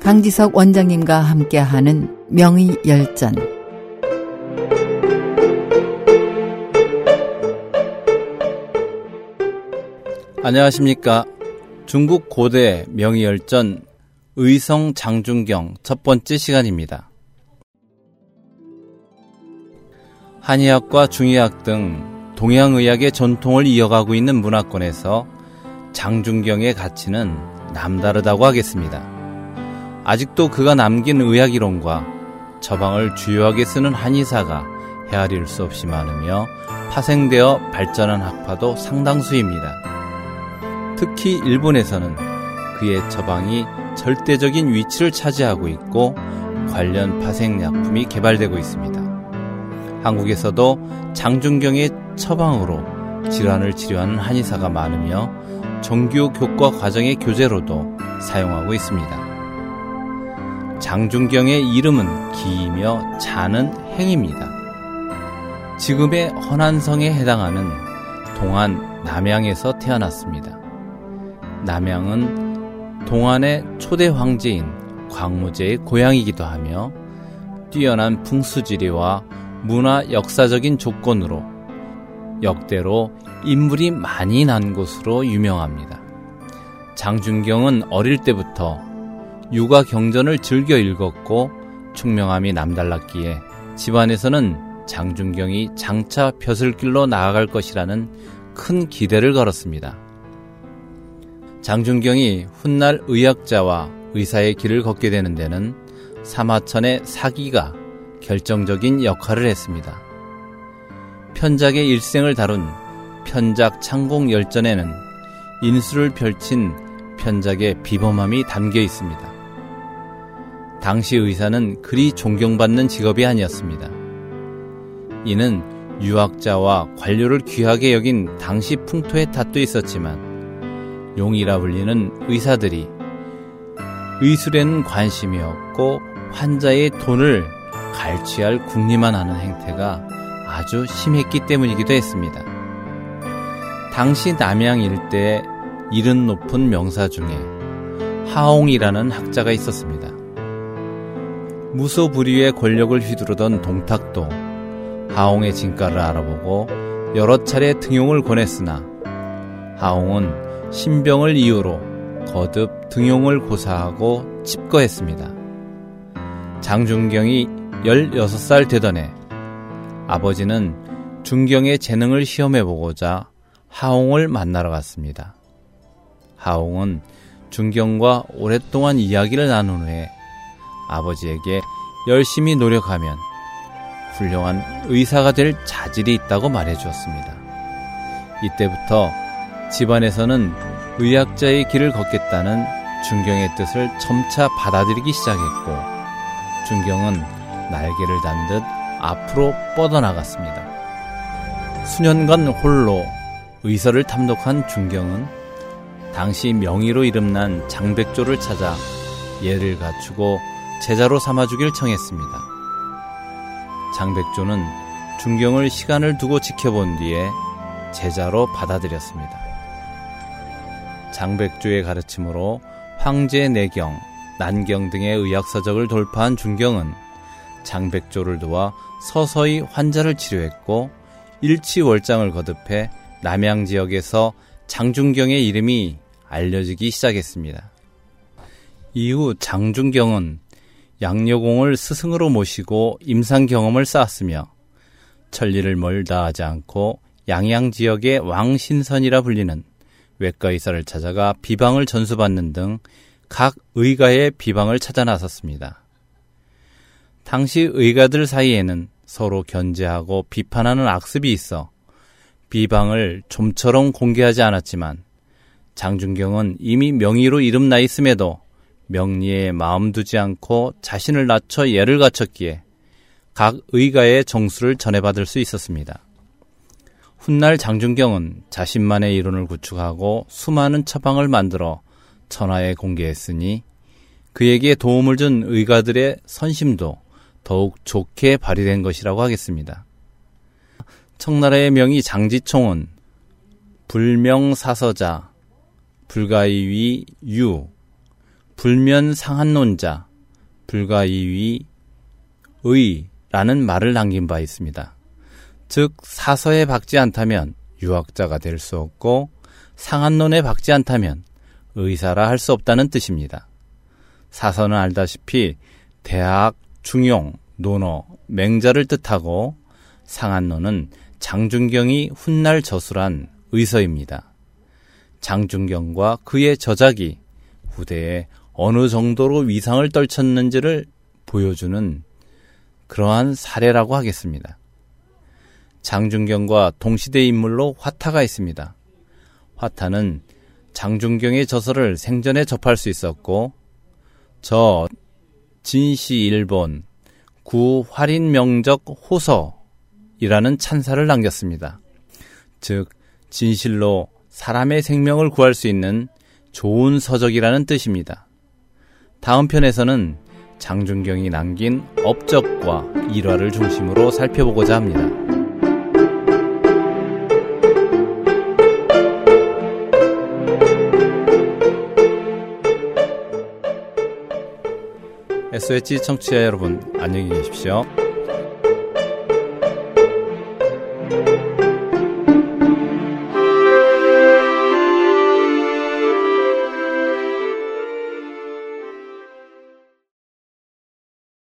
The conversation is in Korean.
강지석 원장님과 함께하는 명의 열전 안녕하십니까. 중국 고대 명의 열전 의성 장중경 첫 번째 시간입니다. 한의학과 중의학 등 동양의학의 전통을 이어가고 있는 문화권에서 장중경의 가치는 남다르다고 하겠습니다. 아직도 그가 남긴 의학이론과 처방을 주요하게 쓰는 한의사가 헤아릴 수 없이 많으며 파생되어 발전한 학파도 상당수입니다. 특히 일본에서는 그의 처방이 절대적인 위치를 차지하고 있고 관련 파생약품이 개발되고 있습니다. 한국에서도 장중경의 처방으로 질환을 치료하는 한의사가 많으며 정규 교과 과정의 교재로도 사용하고 있습니다. 장중경의 이름은 기이며 자는 행입니다. 지금의 허난성에 해당하는 동안 남양에서 태어났습니다. 남양은 동안의 초대 황제인 광무제의 고향이기도 하며 뛰어난 풍수지리와 문화 역사적인 조건으로 역대로 인물이 많이 난 곳으로 유명합니다. 장준경은 어릴 때부터 육아 경전을 즐겨 읽었고 총명함이 남달랐기에 집안에서는 장준경이 장차 벼슬길로 나아갈 것이라는 큰 기대를 걸었습니다. 장준경이 훗날 의학자와 의사의 길을 걷게 되는 데는 사마천의 사기가 결정적인 역할을 했습니다. 편작의 일생을 다룬 편작 창공 열전에는 인수를 펼친 편작의 비범함이 담겨 있습니다. 당시 의사는 그리 존경받는 직업이 아니었습니다. 이는 유학자와 관료를 귀하게 여긴 당시 풍토의 탓도 있었지만 용이라 불리는 의사들이 의술에는 관심이 없고 환자의 돈을 갈취할 궁리만 하는 행태가 아주 심했기 때문이기도 했습니다. 당시 남양 일대에 이른 높은 명사 중에 하옹이라는 학자가 있었습니다. 무소불위의 권력을 휘두르던 동탁도 하옹의 진가를 알아보고 여러 차례 등용을 권했으나 하옹은 신병을 이유로 거듭 등용을 고사하고 칩거했습니다. 장준경이 16살 되던 해 아버지는 준경의 재능을 시험해보고자 하옹을 만나러 갔습니다. 하옹은 준경과 오랫동안 이야기를 나눈 후에 아버지에게 열심히 노력하면 훌륭한 의사가 될 자질이 있다고 말해 주었습니다. 이때부터 집안에서는 의학자의 길을 걷겠다는 준경의 뜻을 점차 받아들이기 시작했고 준경은 날개를 단 듯 앞으로 뻗어나갔습니다. 수년간 홀로 의사를 탐독한 준경은 당시 명의로 이름난 장백조를 찾아 예를 갖추고 제자로 삼아주길 청했습니다. 장백조는 준경을 시간을 두고 지켜본 뒤에 제자로 받아들였습니다. 장백조의 가르침으로 황제 내경, 난경 등의 의학서적을 돌파한 준경은 장백조를 도와 서서히 환자를 치료했고 일치월장을 거듭해 남양 지역에서 장준경의 이름이 알려지기 시작했습니다. 이후 장준경은 양려공을 스승으로 모시고 임상 경험을 쌓았으며 천리를 멀다 하지 않고 양양 지역의 왕신선이라 불리는 외과 의사를 찾아가 비방을 전수받는 등 각 의가의 비방을 찾아 나섰습니다. 당시 의가들 사이에는 서로 견제하고 비판하는 악습이 있어 비방을 좀처럼 공개하지 않았지만 장준경은 이미 명의로 이름 나 있음에도 명리에 마음 두지 않고 자신을 낮춰 예를 갖췄기에 각 의가의 정수를 전해받을 수 있었습니다. 훗날 장준경은 자신만의 이론을 구축하고 수많은 처방을 만들어 천하에 공개했으니 그에게 도움을 준 의가들의 선심도 더욱 좋게 발휘된 것이라고 하겠습니다. 청나라의 명의 장지총은 불명사서자, 불가이위 유, 불면상한론자, 불가이위 의라는 말을 남긴 바 있습니다. 즉 사서에 박지 않다면 유학자가 될 수 없고 상한론에 박지 않다면 의사라 할 수 없다는 뜻입니다. 사서는 알다시피 대학, 중용, 논어, 맹자를 뜻하고 상한론은 장준경이 훗날 저술한 의서입니다. 장준경과 그의 저작이 후대에 어느 정도로 위상을 떨쳤는지를 보여주는 그러한 사례라고 하겠습니다. 장준경과 동시대 인물로 화타가 있습니다. 화타는 장준경의 저서를 생전에 접할 수 있었고 저 진시 일본 구 활인 명적 호서이라는 찬사를 남겼습니다. 즉 진실로 사람의 생명을 구할 수 있는 좋은 서적이라는 뜻입니다. 다음 편에서는 장준경이 남긴 업적과 일화를 중심으로 살펴보고자 합니다. SH 청취자 여러분, 안녕히 계십시오.